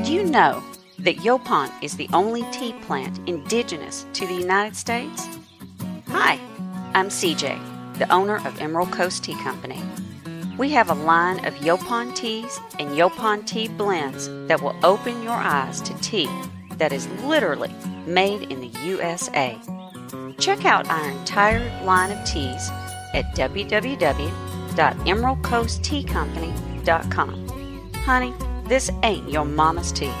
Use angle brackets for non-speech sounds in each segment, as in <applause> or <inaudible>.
Did you know that Yaupon is the only tea plant indigenous to the United States? Hi, I'm CJ, the owner of Emerald Coast Tea Company. We have a line of Yaupon teas and Yaupon tea blends that will open your eyes to tea that is literally made in the USA. Check out our entire line of teas at www.emeraldcoastteacompany.com. Honey, this ain't your mama's tea.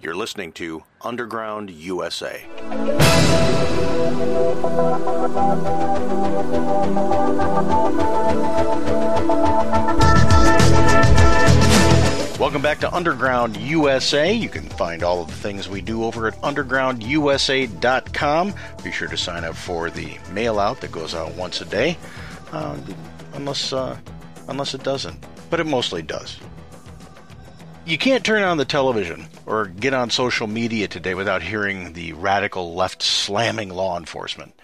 You're listening to Underground USA. Welcome back to Underground USA. You can find all of the things we do over at undergroundusa.com. Be sure to sign up for the mail out that goes out once a day, uh, unless uh, unless it doesn't, but it mostly does. You can't turn on the television or get on social media today without hearing the radical left slamming law enforcement.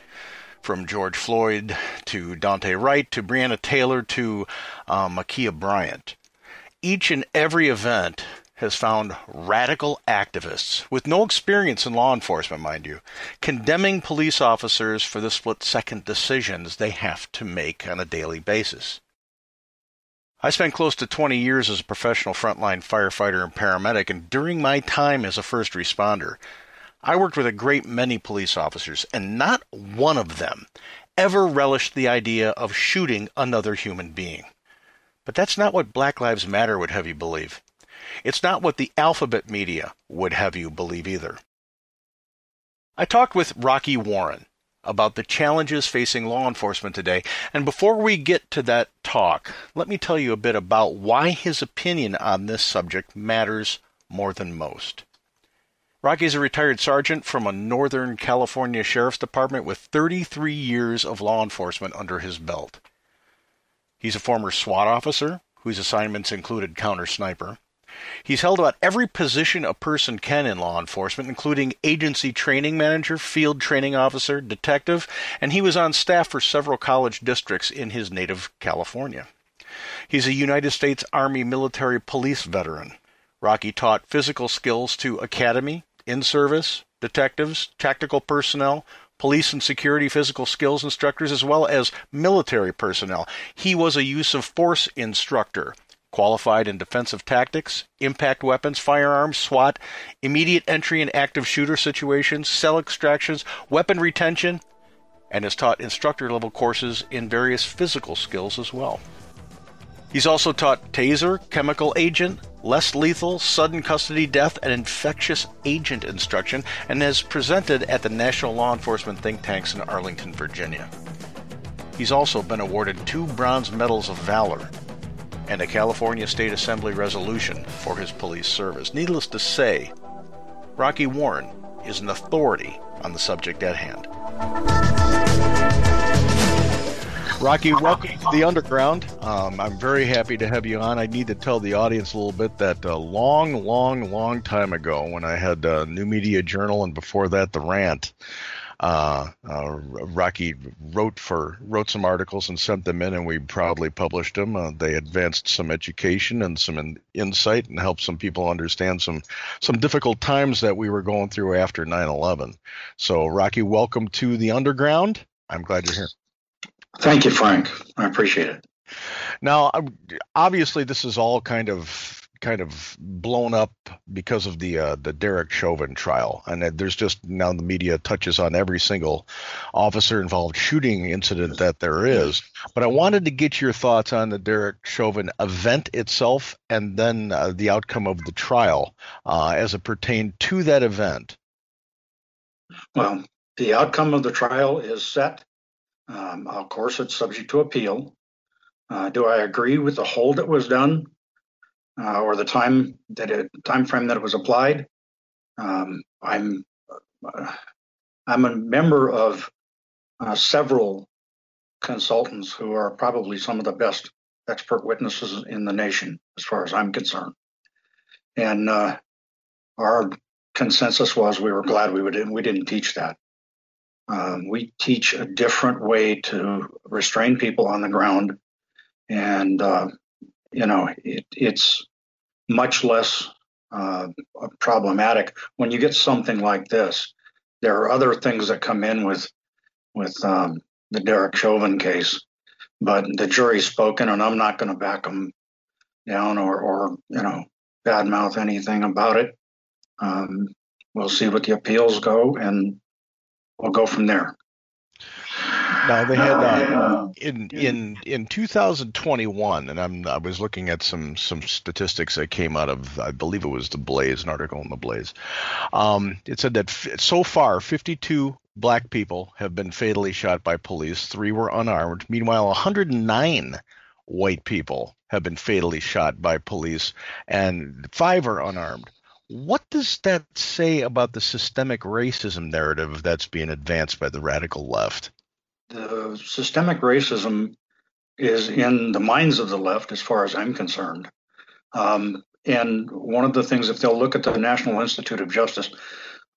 From George Floyd to Daunte Wright to Breonna Taylor to Ma'Khia Bryant. Each and every event has found radical activists with no experience in law enforcement, mind you, condemning police officers for the split second decisions they have to make on a daily basis. I spent close to 20 years as a professional frontline firefighter and paramedic, and during my time as a first responder, I worked with a great many police officers, and not one of them ever relished the idea of shooting another human being. But that's not what Black Lives Matter would have you believe. It's not what the alphabet media would have you believe either. I talked with Rocky Warren about the challenges facing law enforcement today, and before we get to that talk, let me tell you a bit about why his opinion on this subject matters more than most. Rocky is a retired sergeant from a Northern California Sheriff's Department with 33 years of law enforcement under his belt. He's a former SWAT officer whose assignments included counter sniper. He's held about every position a person can in law enforcement, including agency training manager, field training officer, detective, and he was on staff for several college districts in his native California. He's a United States Army military police veteran. Rocky taught physical skills to academy, in service, detectives, tactical personnel, police and security physical skills instructors, as well as military personnel. He was a use of force instructor, qualified in defensive tactics, impact weapons, firearms, SWAT, immediate entry and active shooter situations, cell extractions, weapon retention, and has taught instructor level courses in various physical skills as well. He's also taught taser, chemical agent, less lethal, sudden custody death, and infectious agent instruction, and has presented at the National Law Enforcement Think Tanks in Arlington, Virginia. He's also been awarded two Bronze Medals of Valor and a California State Assembly resolution for his police service. Needless to say, Rocky Warren is an authority on the subject at hand. Rocky, welcome to the Underground. Um, I'm very happy to have you on. I need to tell the audience a little bit that a uh, long, long, long time ago, when I had uh, New Media Journal and before that, The Rant, uh, uh, Rocky wrote for wrote some articles and sent them in, and we proudly published them. Uh, they advanced some education and some in, insight and helped some people understand some some difficult times that we were going through after 9/11. So, Rocky, welcome to the Underground. I'm glad you're here. Thank you, Frank. I appreciate it. Now, obviously, this is all kind of kind of blown up because of the uh, the Derek Chauvin trial, and there's just now the media touches on every single officer involved shooting incident that there is. But I wanted to get your thoughts on the Derek Chauvin event itself, and then uh, the outcome of the trial uh, as it pertained to that event. Well, the outcome of the trial is set. Um, of course, it's subject to appeal. Uh, do I agree with the hold that was done? uh, or the time that it time frame that it was applied. Um, I'm uh, I'm a member of uh, several consultants who are probably some of the best expert witnesses in the nation, as far as I'm concerned. And uh, our consensus was we were glad we would we didn't teach that. Um, we teach a different way to restrain people on the ground, and uh, you know, it, it's much less uh, problematic when you get something like this. There are other things that come in with with um, the Derek Chauvin case, but the jury's spoken, and I'm not going to back them down or, or you know badmouth anything about it. Um, we'll see what the appeals go, and we'll go from there. Now they had uh, in in in 2021, and I'm I was looking at some some statistics that came out of I believe it was the Blaze, an article in the Blaze. Um, it said that f- so far 52 black people have been fatally shot by police. Three were unarmed. Meanwhile, 109 white people have been fatally shot by police, and five are unarmed. What does that say about the systemic racism narrative that's being advanced by the radical left? the systemic racism is in the minds of the left, as far as I'm concerned. Um, and one of the things, if they'll look at the National Institute of Justice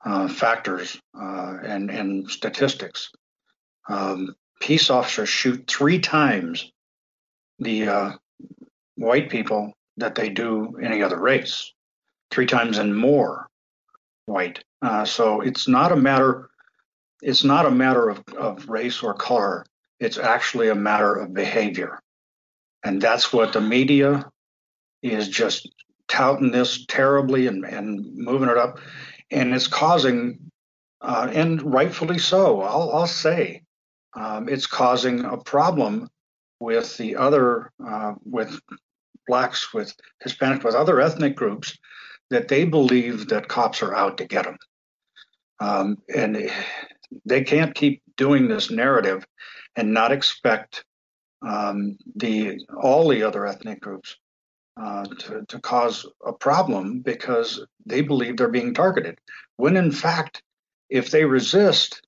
uh, factors uh, and, and statistics, um, peace officers shoot three times the uh, white people that they do any other race, three times and more white. Uh, so it's not a matter it's not a matter of, of race or color. It's actually a matter of behavior. And that's what the media is just touting this terribly and, and moving it up. And it's causing, uh, and rightfully so, I'll, I'll say, um, it's causing a problem with the other, uh, with blacks, with Hispanics, with other ethnic groups that they believe that cops are out to get them. Um, and they can't keep doing this narrative and not expect um, the all the other ethnic groups uh, to, to cause a problem because they believe they're being targeted. When in fact, if they resist,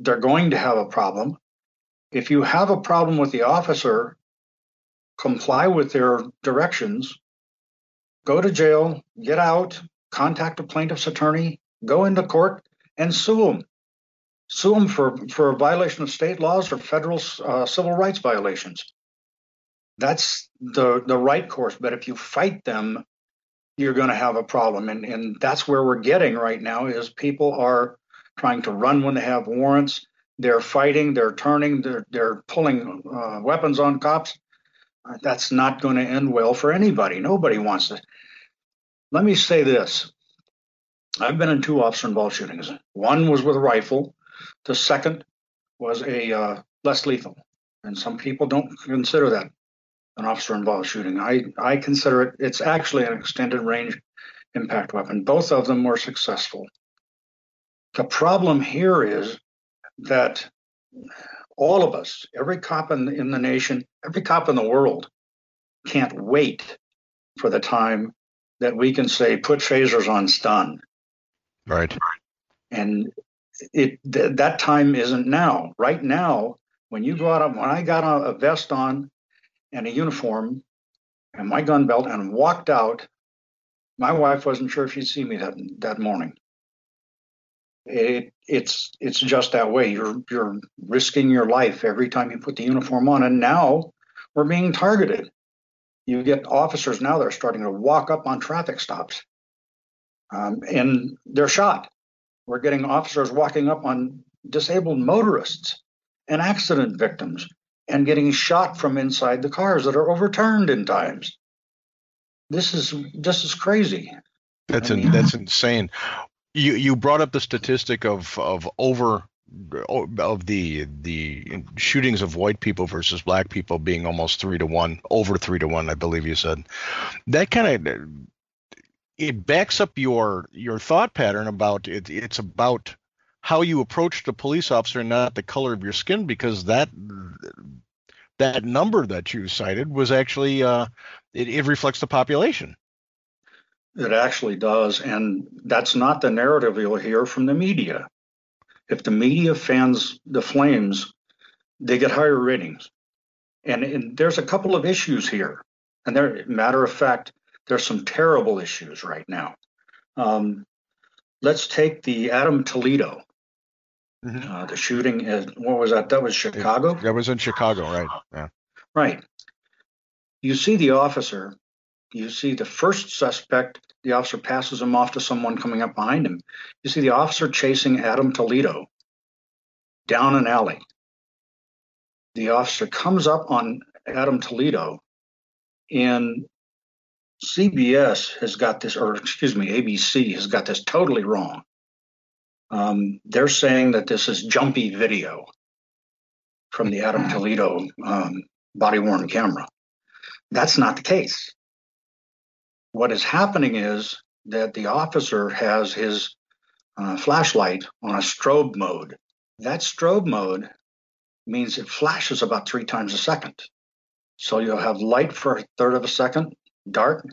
they're going to have a problem. If you have a problem with the officer, comply with their directions, go to jail, get out, contact a plaintiff's attorney, go into court, and sue them sue them for, for a violation of state laws or federal uh, civil rights violations. That's the, the right course. But if you fight them, you're going to have a problem. And, and that's where we're getting right now is people are trying to run when they have warrants. They're fighting, they're turning, they're, they're pulling uh, weapons on cops. Uh, that's not going to end well for anybody. Nobody wants to. Let me say this. I've been in two officer involved shootings. One was with a rifle, the second was a uh, less lethal, and some people don't consider that an officer involved shooting. I, I consider it, it's actually an extended range impact weapon. Both of them were successful. The problem here is that all of us, every cop in, in the nation, every cop in the world, can't wait for the time that we can say, put phasers on stun. Right. And it th- that time isn't now. Right now, when you go out, when I got a, a vest on and a uniform and my gun belt and walked out, my wife wasn't sure if she'd see me that that morning. It, it's it's just that way. You're you're risking your life every time you put the uniform on, and now we're being targeted. You get officers now that are starting to walk up on traffic stops, um, and they're shot. We're getting officers walking up on disabled motorists and accident victims and getting shot from inside the cars that are overturned in times. this is this is crazy. That's I mean, in, that's insane. You you brought up the statistic of of over of the the shootings of white people versus black people being almost three to one, over three to one, I believe you said. That kind of it backs up your your thought pattern about it. It's about how you approach the police officer, not the color of your skin, because that that number that you cited was actually uh, it, it reflects the population. It actually does, and that's not the narrative you'll hear from the media. If the media fans the flames, they get higher ratings. And, and there's a couple of issues here. And there, matter of fact, there's some terrible issues right now. Um, let's take the Adam Toledo, mm-hmm. uh, the shooting. At, what was that? That was Chicago. That was in Chicago, right? Yeah. Right. You see the officer. You see the first suspect. The officer passes him off to someone coming up behind him. You see the officer chasing Adam Toledo down an alley. The officer comes up on Adam Toledo and CBS has got this, or excuse me, ABC has got this totally wrong. Um, they're saying that this is jumpy video from the Adam Toledo um, body worn camera. That's not the case. What is happening is that the officer has his uh, flashlight on a strobe mode. That strobe mode means it flashes about three times a second. So you'll have light for a third of a second, dark,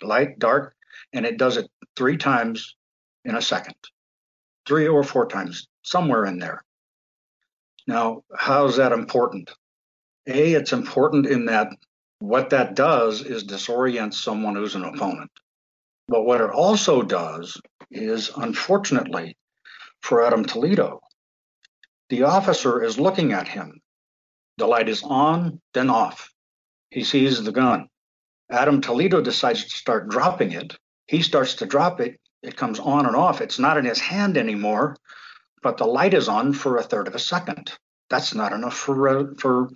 light, dark, and it does it three times in a second, three or four times, somewhere in there. Now, how is that important? A, it's important in that what that does is disorient someone who's an opponent. But what it also does is, unfortunately, for Adam Toledo, the officer is looking at him. The light is on, then off. He sees the gun. Adam Toledo decides to start dropping it. He starts to drop it. It comes on and off. It's not in his hand anymore, but the light is on for a third of a second. That's not enough for uh, for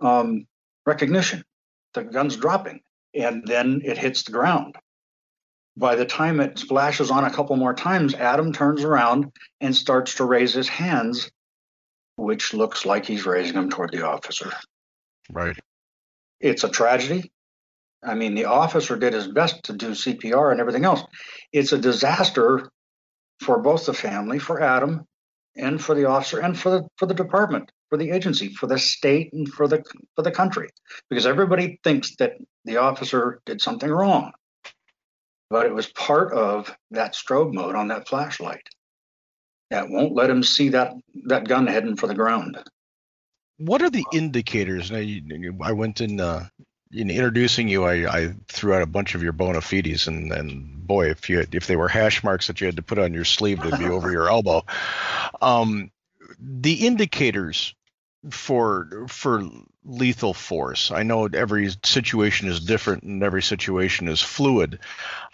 um, recognition. The gun's dropping, and then it hits the ground. By the time it splashes on a couple more times, Adam turns around and starts to raise his hands, which looks like he's raising them toward the officer. Right. It's a tragedy. I mean, the officer did his best to do CPR and everything else. It's a disaster for both the family, for Adam, and for the officer, and for the for the department, for the agency, for the state, and for the for the country, because everybody thinks that the officer did something wrong, but it was part of that strobe mode on that flashlight that won't let him see that that gun heading for the ground. What are the indicators? Now, I went in uh, in introducing you, I, I, threw out a bunch of your bona fides, and, and boy, if you had, if they were hash marks that you had to put on your sleeve, they'd be over your <laughs> elbow. Um, the indicators for for lethal force. I know every situation is different, and every situation is fluid.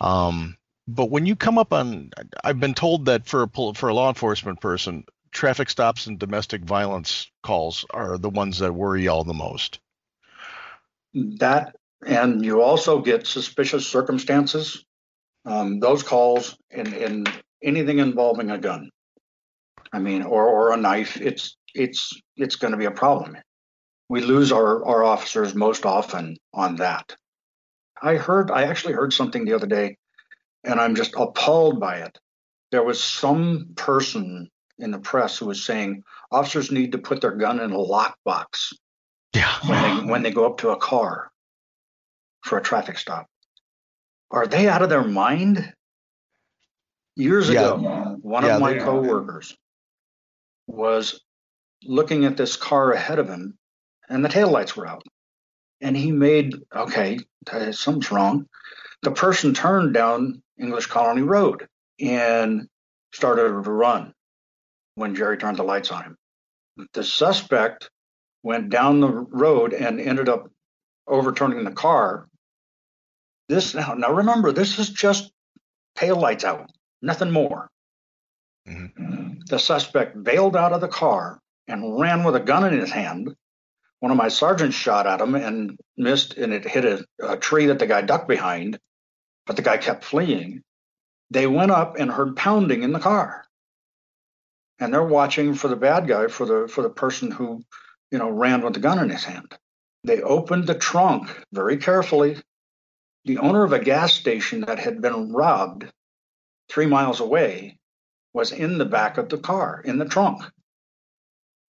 Um, but when you come up on, I've been told that for a for a law enforcement person, traffic stops and domestic violence calls are the ones that worry y'all the most that and you also get suspicious circumstances um, those calls in, in anything involving a gun. I mean or, or a knife it's it's it's going to be a problem. We lose our, our officers most often on that. I heard i actually heard something the other day and i'm just appalled by it. There was some person in the press who was saying officers need to put their gun in a lockbox yeah. when they when they go up to a car for a traffic stop. Are they out of their mind? Years yeah. ago, one yeah, of my coworkers was looking at this car ahead of him and the taillights were out. And he made, okay, something's wrong. The person turned down English Colony Road and started to run when Jerry turned the lights on him. The suspect went down the road and ended up overturning the car. This now, now remember, this is just tail lights out, nothing more. Mm-hmm. The suspect bailed out of the car and ran with a gun in his hand. One of my sergeants shot at him and missed, and it hit a, a tree that the guy ducked behind. but the guy kept fleeing. They went up and heard pounding in the car. And they're watching for the bad guy, for the for the person who, you know, ran with the gun in his hand. They opened the trunk very carefully. The owner of a gas station that had been robbed three miles away was in the back of the car, in the trunk.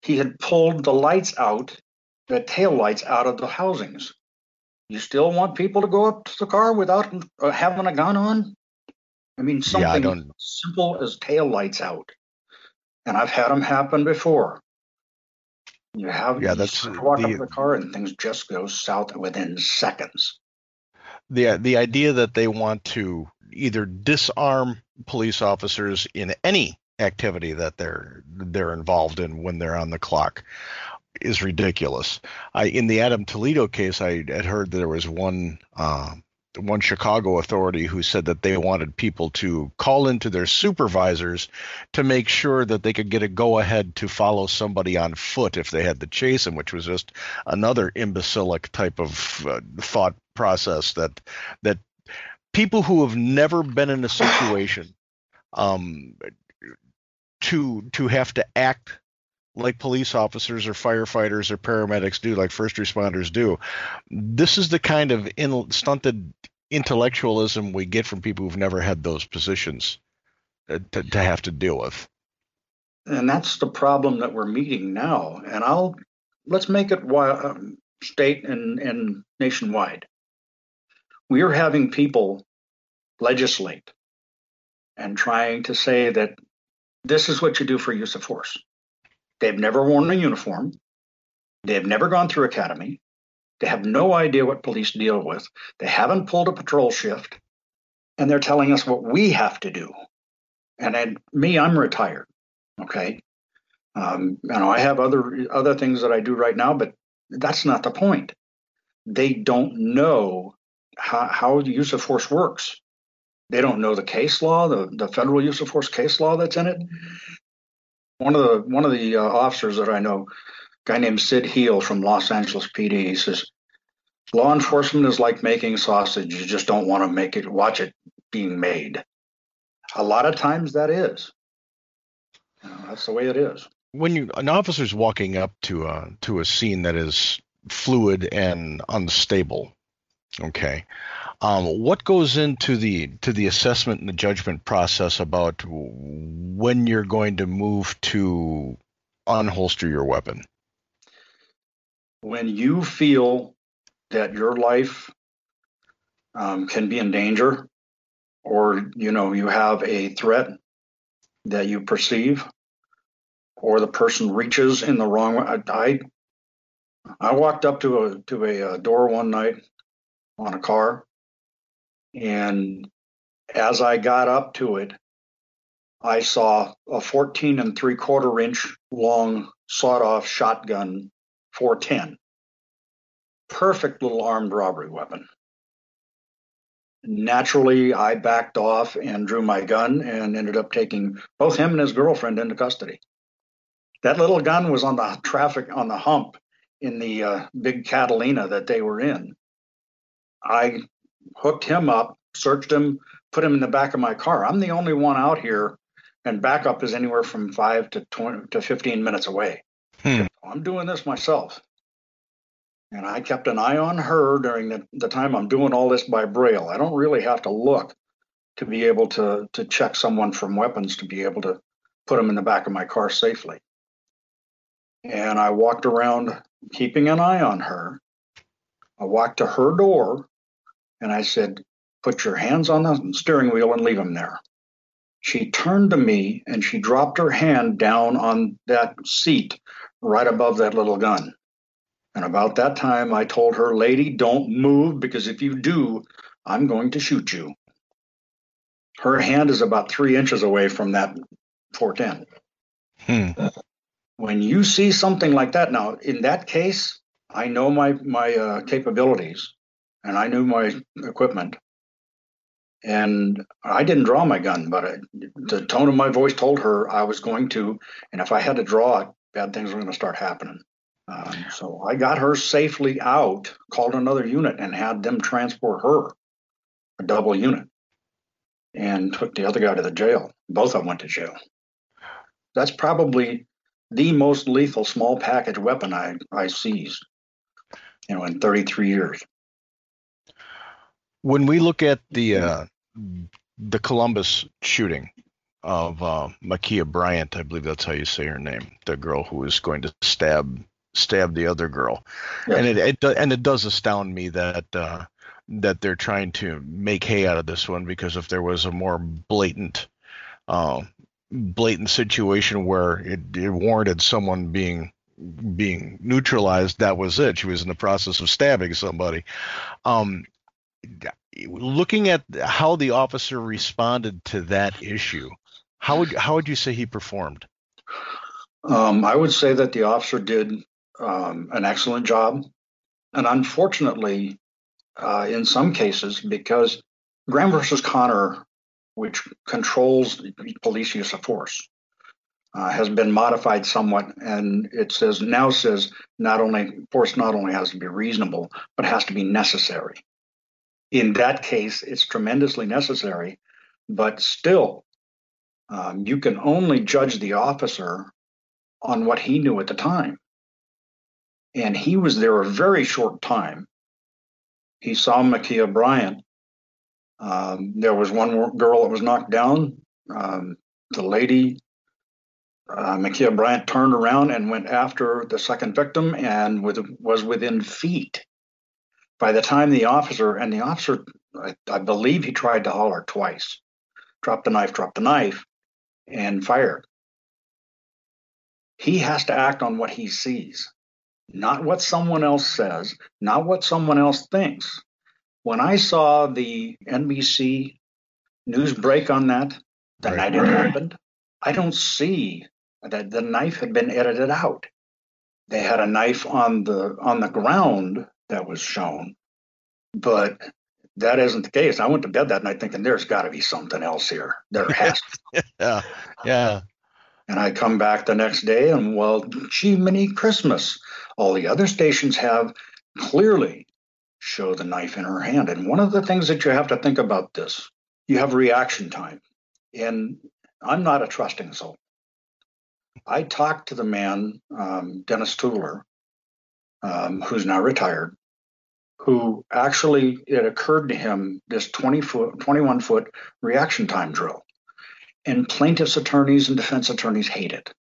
He had pulled the lights out, the tail lights out of the housings. You still want people to go up to the car without uh, having a gun on? I mean, something yeah, I simple as tail lights out. And I've had them happen before. You have yeah, that's walk the, up the car and things just go south within seconds. The the idea that they want to either disarm police officers in any activity that they're they're involved in when they're on the clock is ridiculous. I in the Adam Toledo case, I had heard there was one uh, one Chicago authority who said that they wanted people to call into their supervisors to make sure that they could get a go ahead to follow somebody on foot if they had to chase him, which was just another imbecilic type of uh, thought process that that people who have never been in a situation um, to to have to act like police officers or firefighters or paramedics do, like first responders do. This is the kind of in, stunted intellectualism we get from people who've never had those positions uh, to, to have to deal with. And that's the problem that we're meeting now. And I'll let's make it um, state and, and nationwide. We are having people legislate and trying to say that this is what you do for use of force. They've never worn a uniform. They've never gone through academy. They have no idea what police deal with. They haven't pulled a patrol shift. And they're telling us what we have to do. And then me, I'm retired. Okay. Um, you know, I have other other things that I do right now, but that's not the point. They don't know how, how the use of force works. They don't know the case law, the, the federal use of force case law that's in it. One of the one of the uh, officers that I know, guy named Sid Heal from Los Angeles PD, he says, "Law enforcement is like making sausage. You just don't want to make it, watch it being made." A lot of times that is. You know, that's the way it is. When you an officer's walking up to a to a scene that is fluid and unstable, okay, um, what goes into the to the assessment and the judgment process about when you're going to move to unholster your weapon? When you feel that your life um, can be in danger, or you know you have a threat that you perceive, or the person reaches in the wrong way. I I walked up to a to a, a door one night on a car and as I got up to it, I saw a 14 and three quarter inch long sawed off shotgun 410. Perfect little armed robbery weapon. Naturally, I backed off and drew my gun and ended up taking both him and his girlfriend into custody. That little gun was on the traffic on the hump in the uh, big Catalina that they were in. I hooked him up, searched him, put him in the back of my car. I'm the only one out here, and backup is anywhere from five to 20 to 15 minutes away. Hmm. I'm doing this myself. And I kept an eye on her during the, the time I'm doing all this by braille. I don't really have to look to be able to, to check someone from weapons to be able to put them in the back of my car safely. And I walked around keeping an eye on her. I walked to her door and I said, Put your hands on the steering wheel and leave them there. She turned to me and she dropped her hand down on that seat right above that little gun. And about that time, I told her, Lady, don't move because if you do, I'm going to shoot you. Her hand is about three inches away from that 410. Hmm. When you see something like that, now in that case, I know my my uh, capabilities and I knew my equipment. And I didn't draw my gun, but I, the tone of my voice told her I was going to. And if I had to draw it, bad things were going to start happening. Um, so I got her safely out, called another unit, and had them transport her. a double unit, and took the other guy to the jail. Both of them went to jail. That's probably the most lethal small package weapon I, I seized, you know, in 33 years. When we look at the uh, the Columbus shooting of uh, Ma'Khia Bryant, I believe that's how you say her name, the girl who was going to stab stab the other girl, yes. and it, it and it does astound me that uh, that they're trying to make hay out of this one because if there was a more blatant uh, blatant situation where it, it warranted someone being being neutralized, that was it. She was in the process of stabbing somebody. Um, looking at how the officer responded to that issue, how would how would you say he performed? Um, I would say that the officer did um, an excellent job, and unfortunately, uh, in some cases, because Graham versus Connor, which controls police use of force, uh, has been modified somewhat, and it says now says not only force not only has to be reasonable, but has to be necessary. In that case, it's tremendously necessary, but still, um, you can only judge the officer on what he knew at the time. And he was there a very short time. He saw Ma'Khia Bryant. Um, there was one girl that was knocked down. Um, the lady, uh, Ma'Khia Bryant, turned around and went after the second victim and with, was within feet. By the time the officer, and the officer, I, I believe he tried to holler twice drop the knife, drop the knife, and fired. He has to act on what he sees not what someone else says, not what someone else thinks. When I saw the NBC news break on that the right. night it happened, I don't see that the knife had been edited out. They had a knife on the on the ground that was shown, but that isn't the case. I went to bed that night thinking there's got to be something else here. There <laughs> has to. yeah, yeah. And I come back the next day and well, gee, mini Christmas. All the other stations have clearly show the knife in her hand. And one of the things that you have to think about this, you have reaction time. And I'm not a trusting soul. I talked to the man, um, Dennis Tueller, um, who's now retired, who actually it occurred to him this 20 foot, 21 foot reaction time drill and plaintiffs' attorneys and defense attorneys hate it.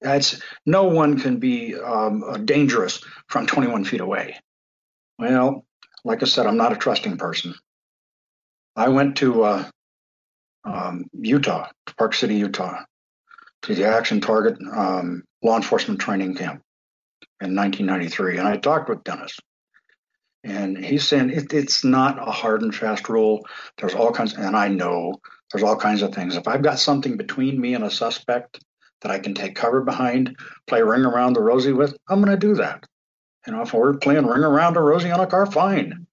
That's no one can be um, dangerous from 21 feet away. Well, like I said, I'm not a trusting person. I went to uh, um, Utah, Park City, Utah, to the Action Target um, law enforcement training camp in 1993, and I talked with Dennis. And he's saying it, it's not a hard and fast rule. There's all kinds, and I know there's all kinds of things. If I've got something between me and a suspect that I can take cover behind, play ring around the rosy with, I'm going to do that. You know, if we're playing ring around a rosy on a car, fine.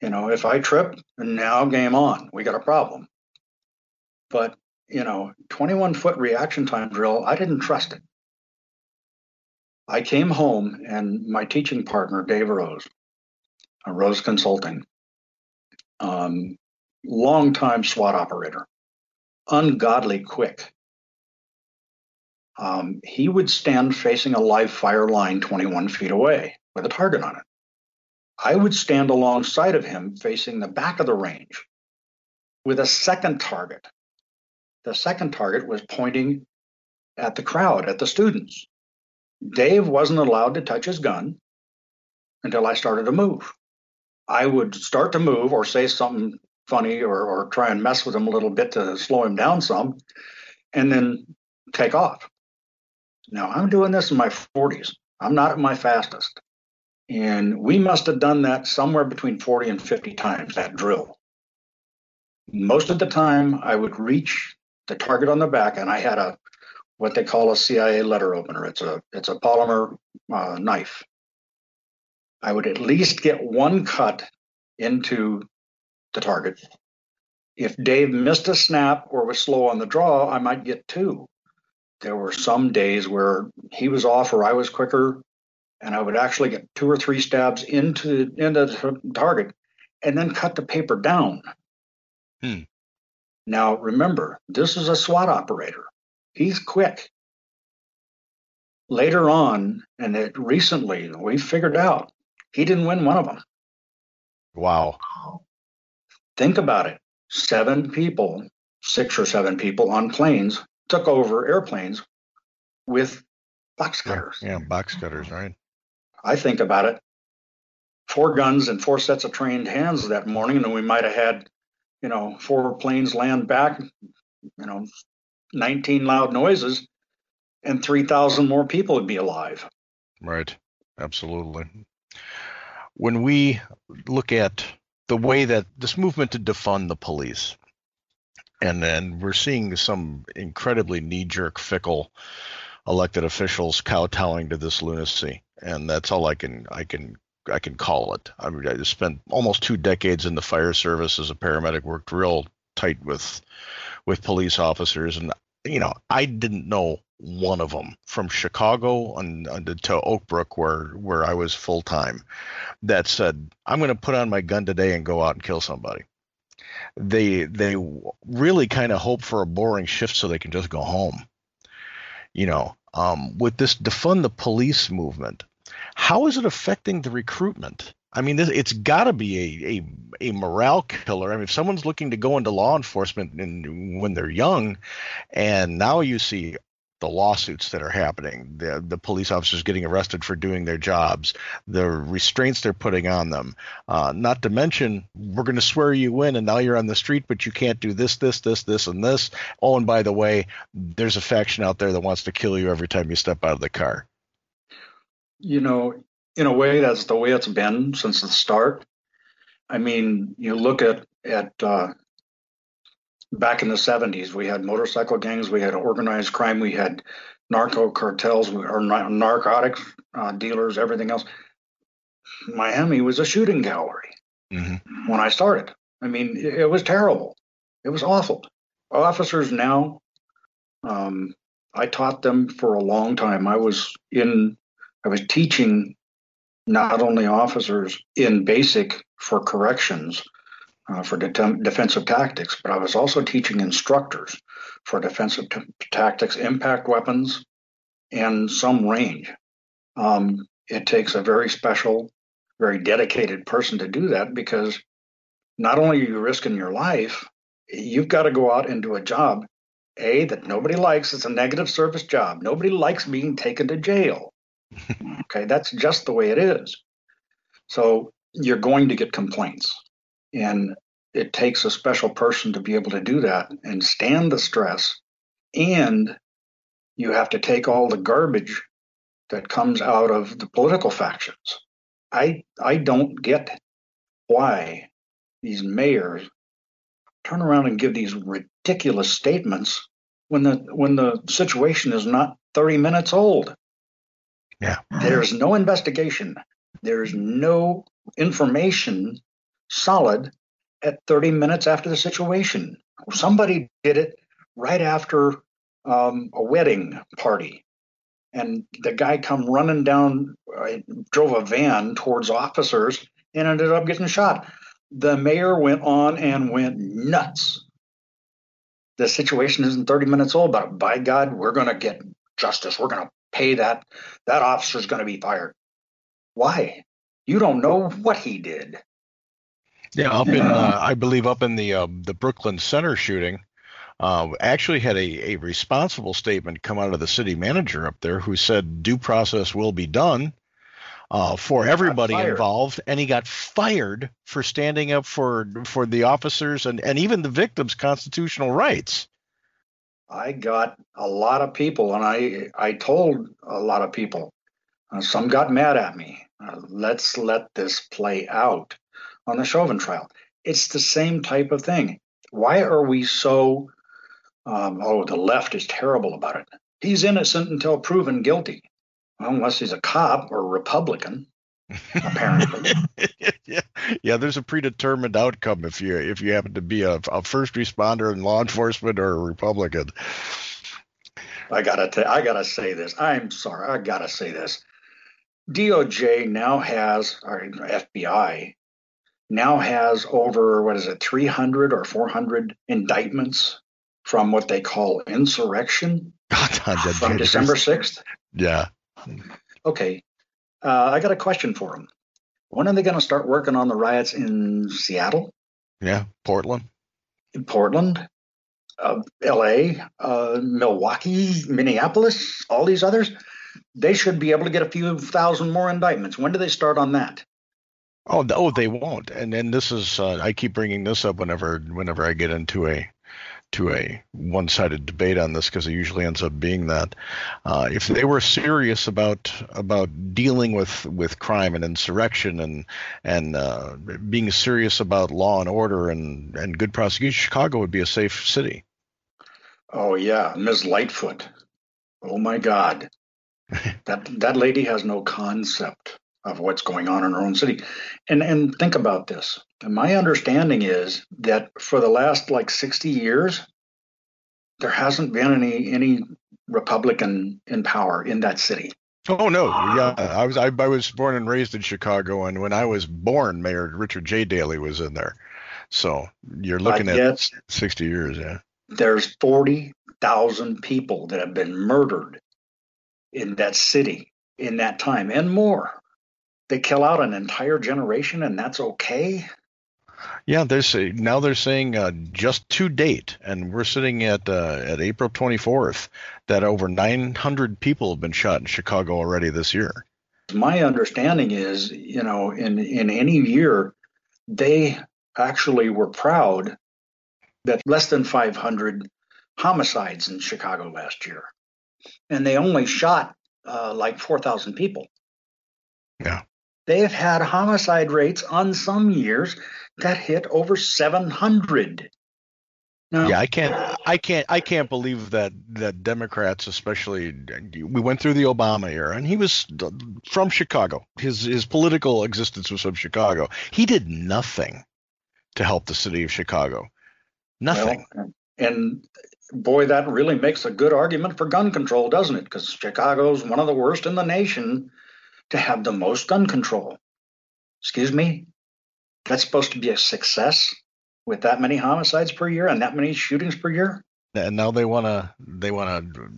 You know, if I trip, now game on. We got a problem. But, you know, 21 foot reaction time drill, I didn't trust it. I came home and my teaching partner, Dave Rose, Rose Consulting, um, longtime SWAT operator, ungodly quick. Um, he would stand facing a live fire line 21 feet away with a target on it. I would stand alongside of him facing the back of the range with a second target. The second target was pointing at the crowd, at the students. Dave wasn't allowed to touch his gun until I started to move. I would start to move or say something funny or, or try and mess with him a little bit to slow him down some, and then take off. Now, I'm doing this in my 40s. I'm not at my fastest. And we must have done that somewhere between 40 and 50 times, that drill. Most of the time, I would reach the target on the back, and I had a what they call a CIA letter opener. It's a it's a polymer uh, knife. I would at least get one cut into the target. If Dave missed a snap or was slow on the draw, I might get two. There were some days where he was off or I was quicker, and I would actually get two or three stabs into into the target, and then cut the paper down. Hmm. Now, remember, this is a SWAT operator. He's quick. Later on, and it recently, we figured out he didn't win one of them. Wow. Think about it. Seven people, six or seven people on planes took over airplanes with box cutters. Yeah, box cutters, right? I think about it. Four guns and four sets of trained hands that morning, and we might have had, you know, four planes land back, you know, 19 loud noises, and 3,000 more people would be alive. Right. Absolutely. When we look at the way that this movement to defund the police, and then we're seeing some incredibly knee jerk, fickle elected officials kowtowing to this lunacy, and that's all I can I can I can call it. I mean, I spent almost two decades in the fire service as a paramedic, worked real tight with with police officers, and you know I didn't know one of them from Chicago on to Oak Brook, where where I was full time, that said I'm going to put on my gun today and go out and kill somebody. They they really kind of hope for a boring shift so they can just go home you know, um, with this defund the police movement, how is it affecting the recruitment? I mean, this, it's got to be a, a, a morale killer. I mean, if someone's looking to go into law enforcement in, when they're young, and now you see the lawsuits that are happening, the the police officers getting arrested for doing their jobs, the restraints they're putting on them. Uh, not to mention, we're going to swear you in, and now you're on the street, but you can't do this, this, this, this, and this. Oh, and by the way, there's a faction out there that wants to kill you every time you step out of the car. You know, in a way, that's the way it's been since the start. I mean, you look at at uh, back in the 70s, we had motorcycle gangs, we had organized crime, we had narco cartels, we or narcotics uh, dealers, everything else. Miami was a shooting gallery mm-hmm. when I started. I mean, it, it, was terrible. It was awful. Officers now, um, I taught them for a long time. I was in, I was teaching not only officers in basic for corrections, uh, for de- defensive tactics, but I was also teaching instructors for defensive t- tactics, impact weapons, and some range. Um, it takes a very special, very dedicated person to do that because not only are you risking your life, you've got to go out and do a job, A, that nobody likes. It's a negative service job. Nobody likes being taken to jail. Okay, that's just the way it is. So you're going to get complaints. And it takes a special person to be able to do that and stand the stress. And you have to take all the garbage that comes out of the political factions. I I don't get why these mayors turn around and give these ridiculous statements when the when the situation is not 30 minutes old. Yeah. There's no investigation. There's no information solid at 30 minutes after the situation. Somebody did it right after um, a wedding party. And the guy come running down, uh, drove a van towards officers and ended up getting shot. The mayor went on and went nuts. The situation isn't 30 minutes old, but by God, we're going to get justice. We're going to pay that. That officer's going to be fired. Why? You don't know what he did. Yeah, up in uh, I believe up in the uh, the Brooklyn Center shooting, uh, actually had a, a responsible statement come out of the city manager up there who said due process will be done uh, for everybody involved, and he got fired for standing up for for the officers and, and even the victims' constitutional rights. I got a lot of people, and I I told a lot of people. Uh, some got mad at me. Uh, let's let this play out on the Chauvin trial. It's the same type of thing. Why are we so, um, oh, the left is terrible about it? He's innocent until proven guilty. Unless he's a cop or a Republican, apparently. <laughs> yeah. yeah, there's a predetermined outcome if you if you happen to be a, a first responder in law enforcement or a Republican. I gotta t- I gotta say this. I'm sorry. I gotta say this. DOJ now has, or FBI now has over, what is it, 300 or 400 indictments from what they call insurrection <laughs> from December 6th? Yeah. Okay. Uh, I got a question for them. When are they going to start working on the riots in Seattle? Yeah, Portland. In Portland, uh, L.A., uh, Milwaukee, Minneapolis, all these others. They should be able to get a few thousand more indictments. When do they start on that? Oh, no, they won't. And then this is uh, I keep bringing this up whenever whenever I get into a to a one-sided debate on this because it usually ends up being that. Uh, if they were serious about about dealing with, with crime and insurrection and and uh, being serious about law and order and, and good prosecution, Chicago would be a safe city. Oh yeah, Ms. Lightfoot. Oh my God, <laughs> that that lady has no concept of what's going on in our own city. And and think about this. My understanding is that for the last like 60 years, there hasn't been any any Republican in power in that city. Oh no, yeah, I was I, I was born and raised in Chicago, and when I was born, Mayor Richard J. Daley was in there. So you're looking at 60 years, yeah. There's 40,000 people that have been murdered in that city in that time and more they kill out an entire generation and that's okay? Yeah they're say, now they're saying uh, just to date and we're sitting at uh, at april 24th that over 900 people have been shot in chicago already this year. My understanding is you know in in any year they actually were proud that less than 500 homicides in chicago last year. And they only shot uh, like 4000 people. Yeah They've had homicide rates on some years that hit over 700. Now, yeah, I can't, I can't, I can't believe that that Democrats, especially, we went through the Obama era, and he was from Chicago. His his political existence was from Chicago. He did nothing to help the city of Chicago. Nothing. Well, and boy, that really makes a good argument for gun control, doesn't it? Because Chicago's one of the worst in the nation to have the most gun control. Excuse me? That's supposed to be a success with that many homicides per year and that many shootings per year? And now they want to they want to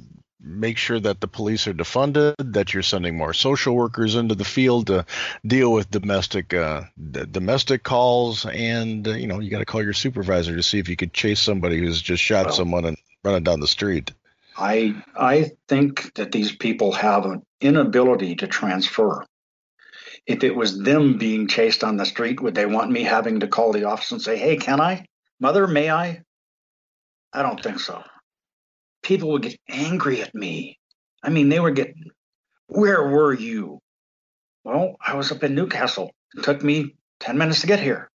make sure that the police are defunded, that you're sending more social workers into the field to deal with domestic uh, domestic calls, and uh, you know you got to call your supervisor to see if you could chase somebody who's just shot well, someone and running down the street. I I think that these people have an inability to transfer. If it was them being chased on the street, would they want me having to call the office and say, "Hey, can I, mother, may I?" I don't think so. People would get angry at me. I mean, they were getting, "Where were you?" Well, I was up in Newcastle. It took me ten minutes to get here.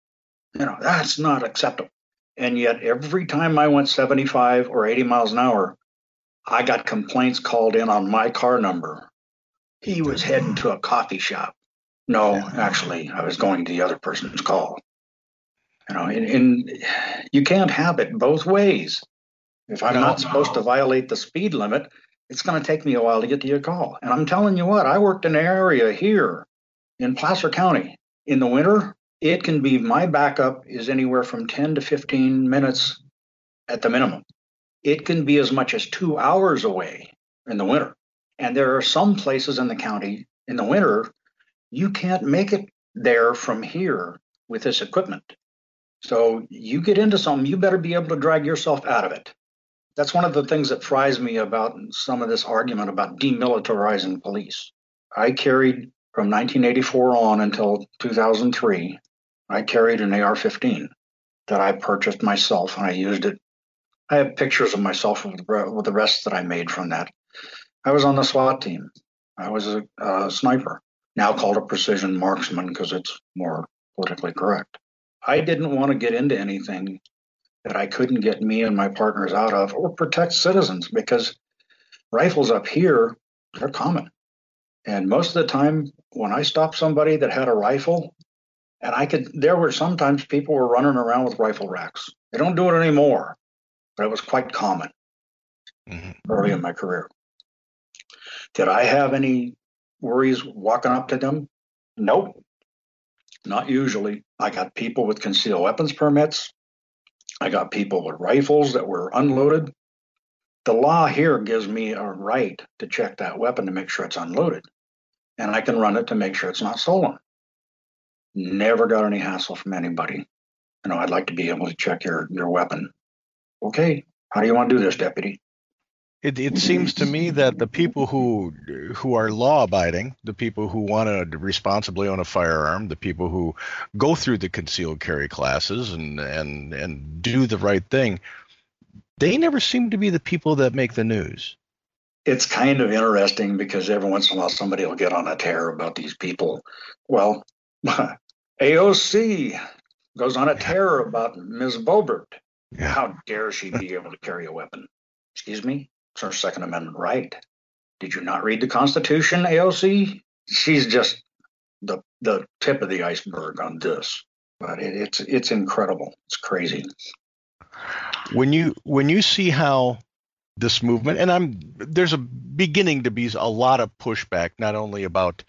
You know, that's not acceptable. And yet, every time I went 75 or 80 miles an hour, I got complaints called in on my car number. He was heading to a coffee shop. No, actually, I was going to the other person's call. You know, and, and you can't have it both ways. If I'm no, not supposed no. to violate the speed limit, it's going to take me a while to get to your call. And I'm telling you what, I worked in an area here in Placer County. In the winter, it can be my backup is anywhere from 10 to 15 minutes at the minimum it can be as much as two hours away in the winter. And there are some places in the county in the winter, you can't make it there from here with this equipment. So you get into something, you better be able to drag yourself out of it. That's one of the things that fries me about some of this argument about demilitarizing police. I carried from 1984 on until 2003, I carried an AR 15 that I purchased myself and I used it I have pictures of myself with the rest that I made from that. I was on the SWAT team. I was a, a sniper, now called a precision marksman because it's more politically correct. I didn't want to get into anything that I couldn't get me and my partners out of or protect citizens because rifles up here, they're common. And most of the time, when I stopped somebody that had a rifle, and I could, there were sometimes people were running around with rifle racks. They don't do it anymore but it was quite common mm-hmm. early in my career. Did I have any worries walking up to them? Nope. Not usually. I got people with concealed weapons permits. I got people with rifles that were unloaded. The law here gives me a right to check that weapon to make sure it's unloaded. And I can run it to make sure it's not stolen. Never got any hassle from anybody. You know, I'd like to be able to check your, your weapon. Okay, how do you want to do this, deputy? It, it seems to me that the people who who are law abiding, the people who want to responsibly own a firearm, the people who go through the concealed carry classes and and and do the right thing, they never seem to be the people that make the news. It's kind of interesting because every once in a while somebody will get on a tear about these people. Well, <laughs> AOC goes on a tear about Ms. Boebert. Yeah. How dare she be able to carry a weapon? Excuse me? It's her Second Amendment right. Did you not read the Constitution, AOC? She's just the the tip of the iceberg on this. But it, it's it's incredible. It's crazy. When you when you see how this movement and I'm there's a beginning to be a lot of pushback not only about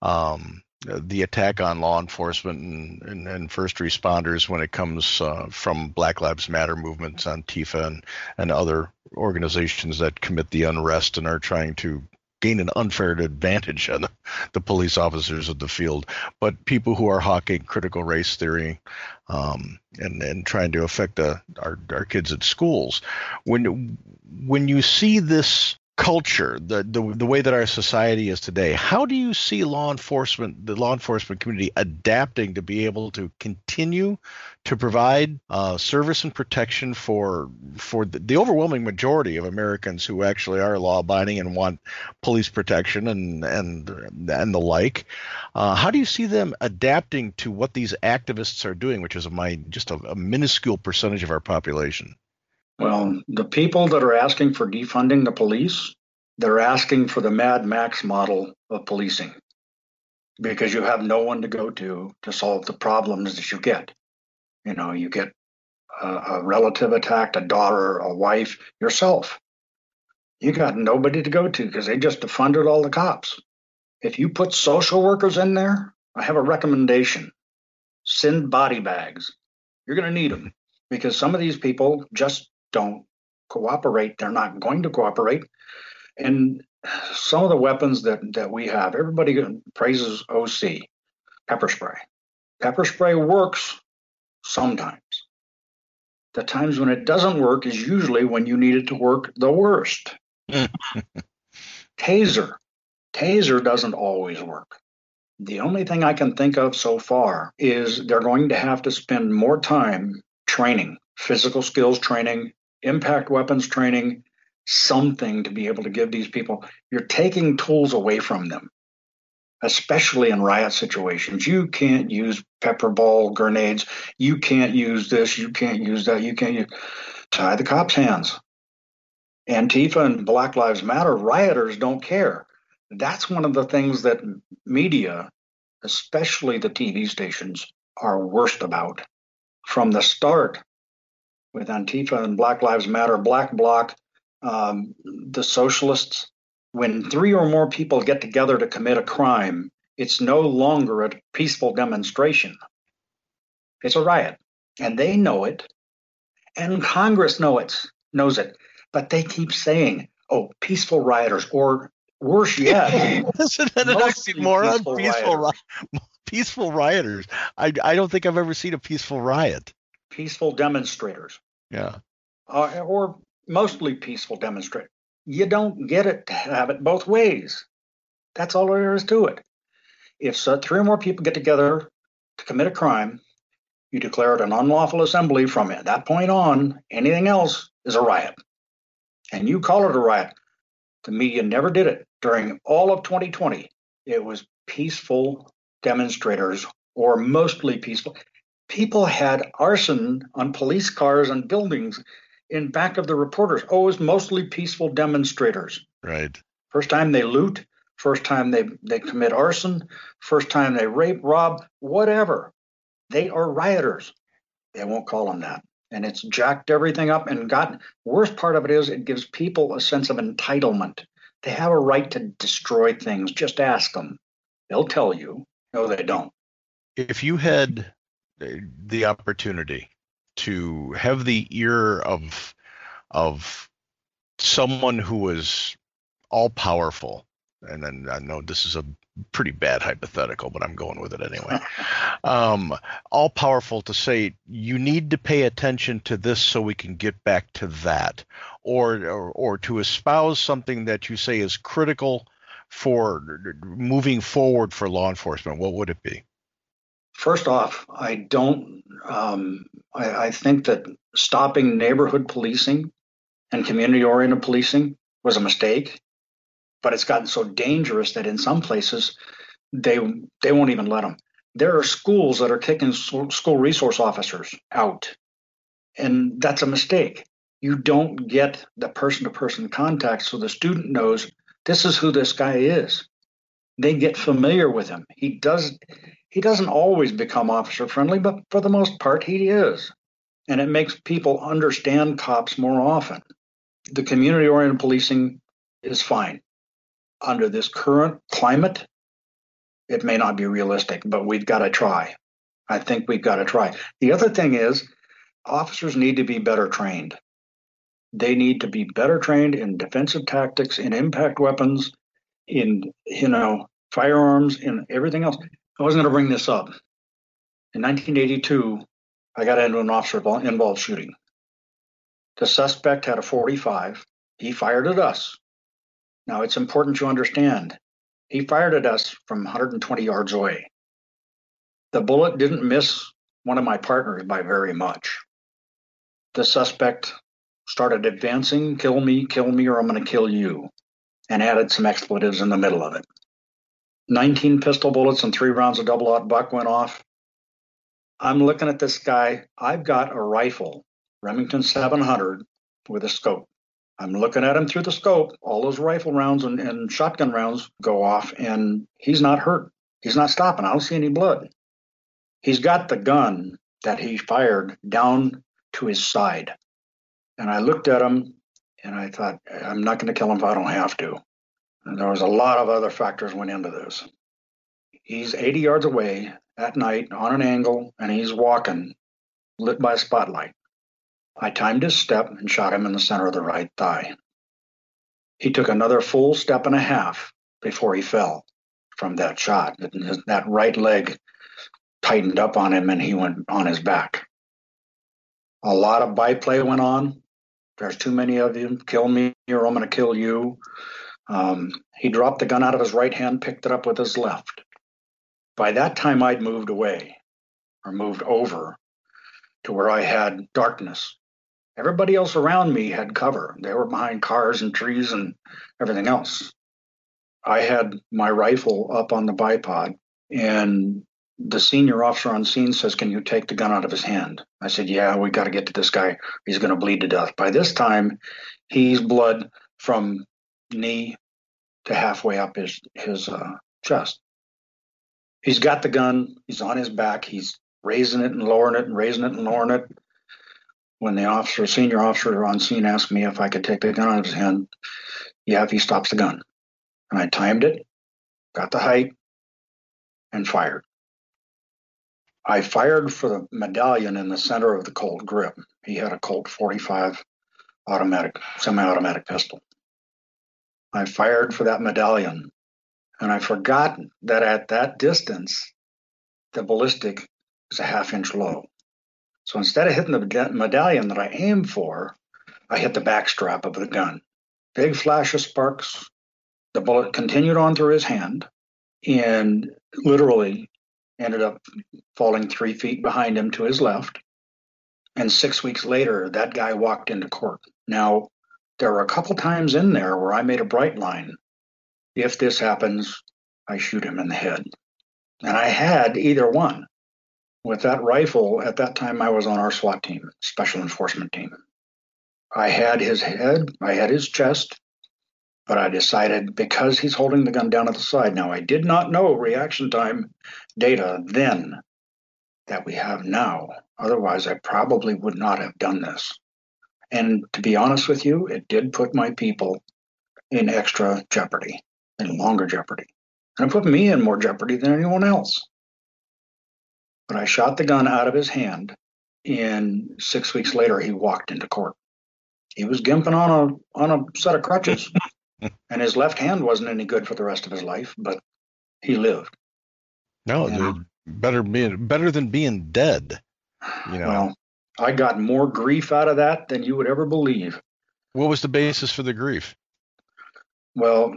um, the attack on law enforcement and, and, and first responders when it comes uh, from Black Lives Matter movements, Antifa, and, and other organizations that commit the unrest and are trying to gain an unfair advantage on the, the police officers of the field, but people who are hawking critical race theory um, and and trying to affect uh, our our kids at schools. When when you see this culture, the, the the way that our society is today, how do you see law enforcement, the law enforcement community, adapting to be able to continue to provide uh, service and protection for for the, the, overwhelming majority of Americans who actually are law abiding and want police protection and and and the like? Uh, how do you see them adapting to what these activists are doing, which is my just a, a minuscule percentage of our population? Well, the people that are asking for defunding the police, they're asking for the Mad Max model of policing because you have no one to go to to solve the problems that you get. You know, you get a, a relative attacked, a daughter, a wife, yourself. You got nobody to go to because they just defunded all the cops. If you put social workers in there, I have a recommendation send body bags. You're going to need them because some of these people just don't cooperate. They're not going to cooperate. And some of the weapons that, that we have, everybody praises OC, pepper spray. Pepper spray works sometimes. The times when it doesn't work is usually when you need it to work the worst. <laughs> taser. Taser doesn't always work. The only thing I can think of so far is they're going to have to spend more time training, physical skills training, impact weapons training, something to be able to give these people. You're taking tools away from them, especially in riot situations. You can't use pepper ball grenades. You can't use this. You can't use that. You can't use. Tie the cops' hands. Antifa and Black Lives Matter rioters don't care. That's one of the things that media, especially the TV stations, are worst about. From the start, with Antifa and Black Lives Matter, Black Bloc, um, the socialists, when three or more people get together to commit a crime, it's no longer a peaceful demonstration. It's a riot. And they know it. And Congress know it, knows it. But they keep saying, oh, peaceful rioters, or worse yet, <laughs> isn't it an oxymoron? Peaceful, peaceful, rioters. peaceful rioters. I, I don't think I've ever seen a peaceful riot. Peaceful demonstrators. Yeah. Uh, or mostly peaceful demonstrators. You don't get it to have it both ways. That's all there is to it. If so, three or more people get together to commit a crime, you declare it an unlawful assembly from that point on. Anything else is a riot. And you call it a riot. The media never did it. During all of 2020, it was peaceful demonstrators or mostly peaceful people had arson on police cars and buildings in back of the reporters. Oh, it was mostly peaceful demonstrators. Right. First time they loot, first time they, they commit arson, first time they rape, rob, whatever. They are rioters. They won't call them that. And it's jacked everything up and got worst part of it is it gives people a sense of entitlement. They have a right to destroy things. Just ask them. They'll tell you. No, they don't. if you had the opportunity to have the ear of of someone who was all powerful and then I know this is a pretty bad hypothetical, but I'm going with it anyway. <laughs> um, all powerful to say you need to pay attention to this so we can get back to that, or, or or to espouse something that you say is critical for moving forward for law enforcement. What would it be? First off, I don't. Um, I, I think that stopping neighborhood policing and community-oriented policing was a mistake but it's gotten so dangerous that in some places they they won't even let them. There are schools that are kicking school resource officers out, and that's a mistake. You don't get the person-to-person contact so the student knows this is who this guy is. They get familiar with him. He does he doesn't always become officer friendly, but for the most part he is. And it makes people understand cops more often. The community oriented policing is fine under this current climate, it may not be realistic, but we've got to try. I think we've got to try. The other thing is, officers need to be better trained. They need to be better trained in defensive tactics, in impact weapons, in you know firearms, in everything else. I wasn't going to bring this up. In 1982, I got into an officer involved shooting. The suspect had a 45. He fired at us. Now, it's important to understand he fired at us from 120 yards away. The bullet didn't miss one of my partners by very much. The suspect started advancing, kill me, kill me, or I'm going to kill you, and added some expletives in the middle of it. 19 pistol bullets and three rounds of double aught buck went off. I'm looking at this guy. I've got a rifle, Remington 700, with a scope. I'm looking at him through the scope. All those rifle rounds and, and shotgun rounds go off, and he's not hurt. He's not stopping. I don't see any blood. He's got the gun that he fired down to his side. And I looked at him and I thought, I'm not going to kill him if I don't have to. There was a lot of other factors went into this. He's 80 yards away at night on an angle, and he's walking, lit by a spotlight. I timed his step and shot him in the center of the right thigh. He took another full step and a half before he fell from that shot. That right leg tightened up on him and he went on his back. A lot of byplay went on. There's too many of you. Kill me or I'm going to kill you. Um, he dropped the gun out of his right hand, picked it up with his left. By that time, I'd moved away or moved over to where I had darkness Everybody else around me had cover. They were behind cars and trees and everything else. I had my rifle up on the bipod, and the senior officer on scene says, Can you take the gun out of his hand? I said, Yeah, we got to get to this guy. He's going to bleed to death. By this time, he's blood from knee to halfway up his, his uh, chest. He's got the gun. He's on his back. He's raising it and lowering it and raising it and lowering it when the officer, senior officer on scene asked me if I could take the gun out of his hand, yeah, if he stops the gun. And I timed it, got the height, and fired. I fired for the medallion in the center of the Colt grip. He had a Colt 45 automatic, semi automatic pistol. I fired for that medallion, and I forgot that at that distance, the ballistic is a half inch low. So instead of hitting the medallion that I aimed for, I hit the backstrap of the gun. Big flash of sparks. The bullet continued on through his hand and literally ended up falling three feet behind him to his left. And six weeks later, that guy walked into court. Now, there were a couple times in there where I made a bright line. If this happens, I shoot him in the head. And I had either one with that rifle, at that time I was on our SWAT team, special enforcement team. I had his head, I had his chest, but I decided because he's holding the gun down at the side. Now, I did not know reaction time data then that we have now. Otherwise, I probably would not have done this. And to be honest with you, it did put my people in extra jeopardy, in longer jeopardy. And it put me in more jeopardy than anyone else. But I shot the gun out of his hand, and six weeks later, he walked into court. He was gimping on a on a set of crutches, <laughs> and his left hand wasn't any good for the rest of his life, but he lived. No, yeah. better being better than being dead. You know. Well, I got more grief out of that than you would ever believe. What was the basis for the grief? Well,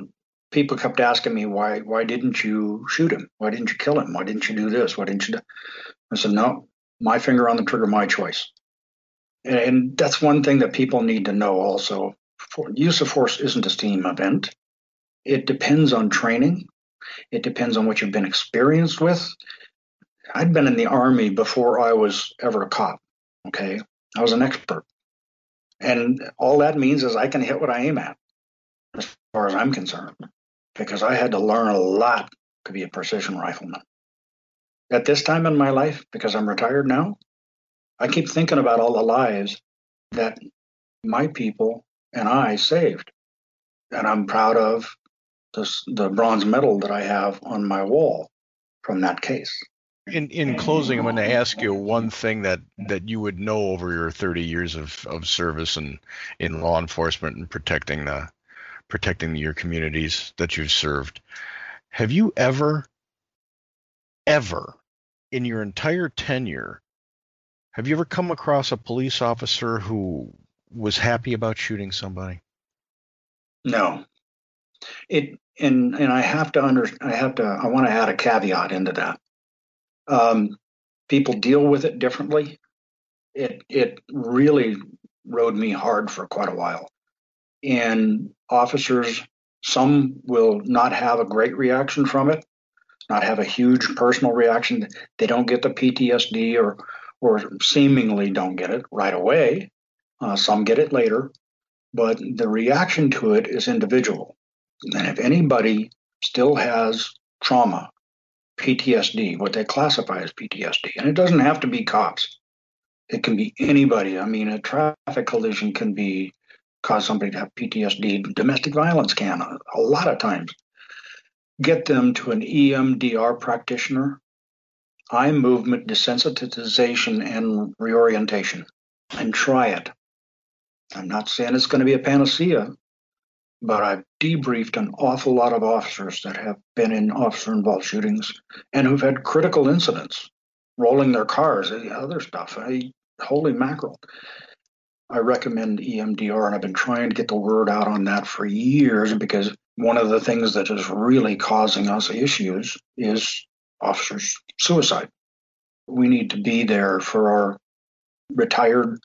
people kept asking me why why didn't you shoot him? Why didn't you kill him? Why didn't you do this? Why didn't you do I said, No, my finger on the trigger, my choice. And that's one thing that people need to know also. For, use of force isn't a steam event. It depends on training. It depends on what you've been experienced with. I'd been in the army before I was ever a cop. Okay. I was an expert. And all that means is I can hit what I aim at, as far as I'm concerned, because I had to learn a lot to be a precision rifleman. At this time in my life, because I'm retired now, I keep thinking about all the lives that my people and I saved. And I'm proud of this, the bronze medal that I have on my wall from that case. In in closing, I'm going to ask you one thing that, that you would know over your 30 years of, of service and in law enforcement and protecting the protecting your communities that you've served. Have you ever, ever, in your entire tenure, have you ever come across a police officer who was happy about shooting somebody? No. It and and I have to under I have to I want to add a caveat into that. Um, people deal with it differently. It it really rode me hard for quite a while, and officers some will not have a great reaction from it, not have a huge personal reaction. They don't get the PTSD or or seemingly don't get it right away. Uh, some get it later, but the reaction to it is individual. And if anybody still has trauma, PTSD, what they classify as PTSD, and it doesn't have to be cops, it can be anybody. I mean, a traffic collision can be cause somebody to have PTSD. Domestic violence can a, a lot of times. Get them to an EMDR practitioner eye movement desensitization and reorientation and try it. I'm not saying it's going to be a panacea, but I've debriefed an awful lot of officers that have been in officer involved shootings and who've had critical incidents, rolling their cars, eh, other stuff. I, holy mackerel. I recommend EMDR, and I've been trying to get the word out on that for years because one of the things that is really causing us issues is officers' suicide. We need to be there for our retired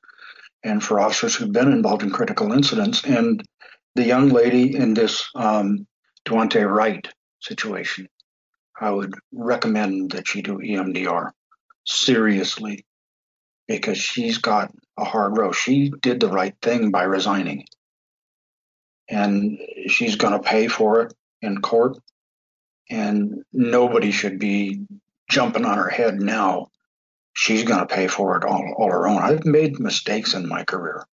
and for officers who've been involved in critical incidents. And the young lady in this um, Daunte Wright situation, I would recommend that she do EMDR seriously because she's got a hard row. She did the right thing by resigning. And she's going to pay for it in court and nobody should be jumping on her head now. She's going to pay for it all, all her own. I've made mistakes in my career,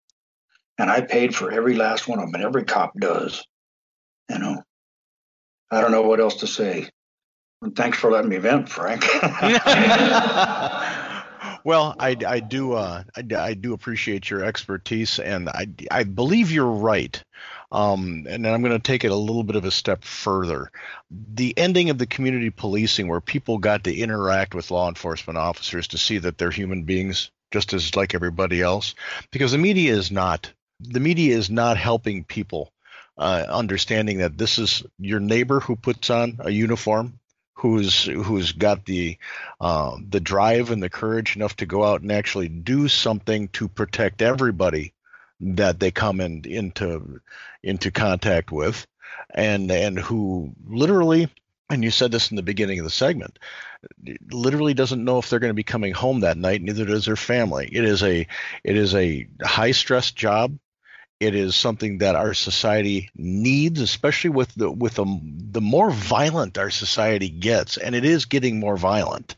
and I paid for every last one of them, and every cop does. You know, I don't know what else to say. Thanks for letting me vent, Frank. <laughs> well, I, I do uh, I, I, do appreciate your expertise, and I, I believe you're right. Um, and I'm going to take it a little bit of a step further. The ending of the community policing, where people got to interact with law enforcement officers to see that they're human beings just as like everybody else, because the media is not. The media is not helping people uh, understanding that this is your neighbor who puts on a uniform who's who's got the uh, the drive and the courage enough to go out and actually do something to protect everybody that they come in, into into contact with, and and who literally, and you said this in the beginning of the segment, literally doesn't know if they're going to be coming home that night. Neither does their family. It is a it is a high stress job. It is something that our society needs, especially with the with the, the more violent our society gets, and it is getting more violent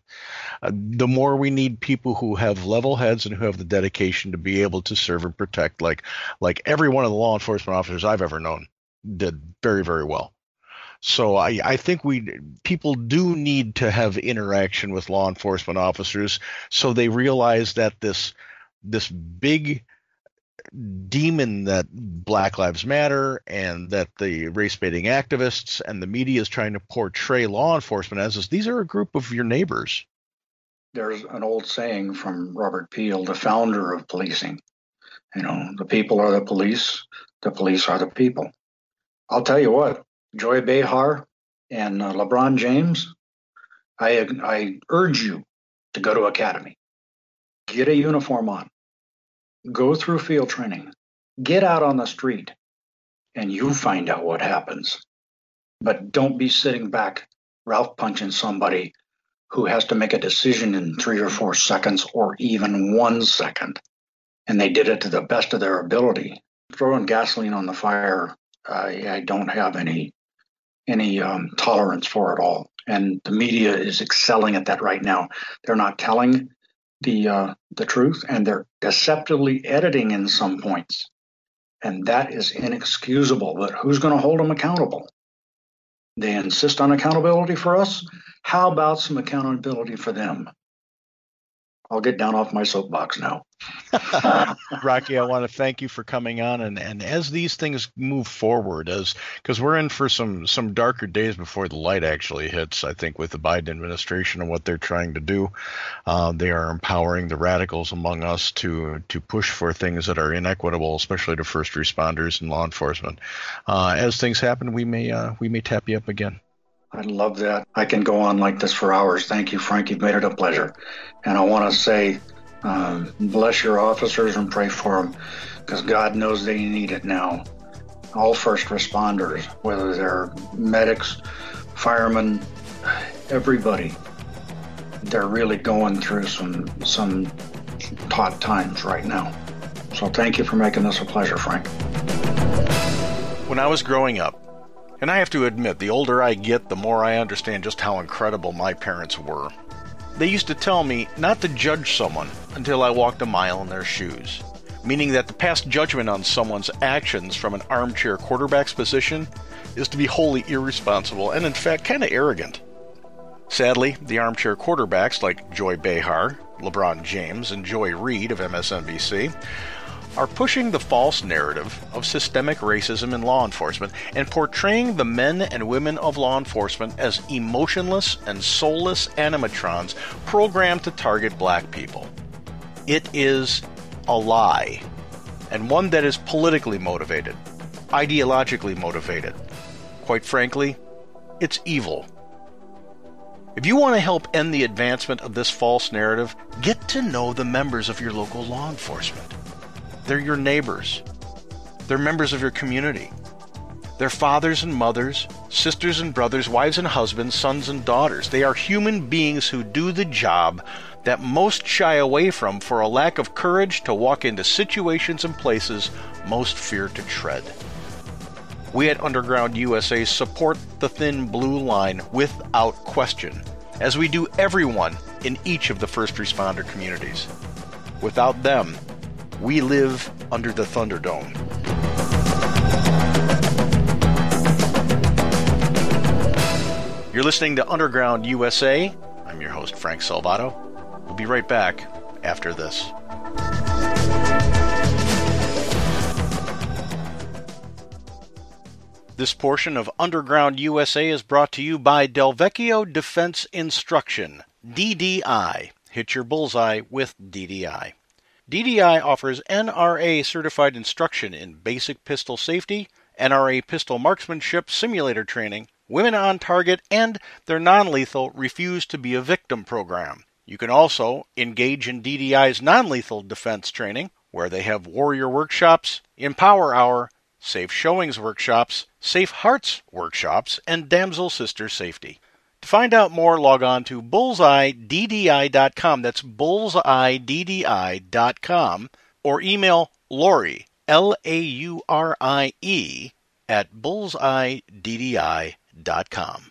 uh, the more we need people who have level heads and who have the dedication to be able to serve and protect, like like every one of the law enforcement officers I've ever known did very very well. So I, I think we people do need to have interaction with law enforcement officers so they realize that this this big demon that Black Lives Matter and that the race baiting activists and the media is trying to portray law enforcement as is these are a group of your neighbors. There's an old saying from Robert Peel, the founder of policing. You know, the people are the police, the police are the people. I'll tell you what, Joy Behar and uh, LeBron James, I, I urge you to go to academy. Get a uniform on go through field training, get out on the street, and you find out what happens. But don't be sitting back, Ralph punching somebody who has to make a decision in three or four seconds or even one second. And they did it to the best of their ability. Throwing gasoline on the fire, I, I don't have any any um, tolerance for it all. And the media is excelling at that right now. They're not telling the uh, the truth, and they're deceptively editing in some points, and that is inexcusable. But who's going to hold them accountable? They insist on accountability for us. How about some accountability for them? I'll get down off my soapbox now. <laughs> Rocky, I want to thank you for coming on, and, and as these things move forward, as because we're in for some some darker days before the light actually hits. I think with the Biden administration and what they're trying to do, uh, they are empowering the radicals among us to to push for things that are inequitable, especially to first responders and law enforcement. Uh, as things happen, we may uh, we may tap you up again. I love that. I can go on like this for hours. Thank you, Frank. You've made it a pleasure. And I want to say, um, bless your officers and pray for them because God knows they need it now. All first responders, whether they're medics, firemen, everybody, they're really going through some some taut times right now. So thank you for making this a pleasure, Frank. When I was growing up, and I have to admit, the older I get, the more I understand just how incredible my parents were. They used to tell me not to judge someone until I walked a mile in their shoes, meaning that to pass judgment on someone's actions from an armchair quarterback's position is to be wholly irresponsible and, in fact, kind of arrogant. Sadly, the armchair quarterbacks like Joy Behar, LeBron James, and Joy Reid of MSNBC are pushing the false narrative of systemic racism in law enforcement and portraying the men and women of law enforcement as emotionless and soulless animatrons programmed to target black people. It is a lie, and one that is politically motivated, ideologically motivated. Quite frankly, it's evil. If you want to help end the advancement of this false narrative, get to know the members of your local law enforcement. They're your neighbors. They're members of your community. They're fathers and mothers, sisters and brothers, wives and husbands, sons and daughters. They are human beings who do the job that most shy away from for a lack of courage to walk into situations and places most fear to tread. We at Underground USA support the thin blue line without question, as we do everyone in each of the first responder communities. Without them, we live under the Thunderdome. You're listening to Underground USA. I'm your host, Frank Salvato. We'll be right back after this. This portion of Underground USA is brought to you by Delvecchio Defense Instruction, DDI. Hit your bullseye with DDI. DDI offers NRA certified instruction in basic pistol safety, NRA pistol marksmanship simulator training, women on target, and their non lethal Refuse to Be a Victim program. You can also engage in DDI's non lethal defense training, where they have warrior workshops, Empower Hour, Safe Showings workshops, Safe Hearts workshops, and Damsel Sister Safety. To find out more, log on to bullseyeddi.com. That's bullseyeddi.com. Or email Laurie, L A U R I E, at bullseyeddi.com.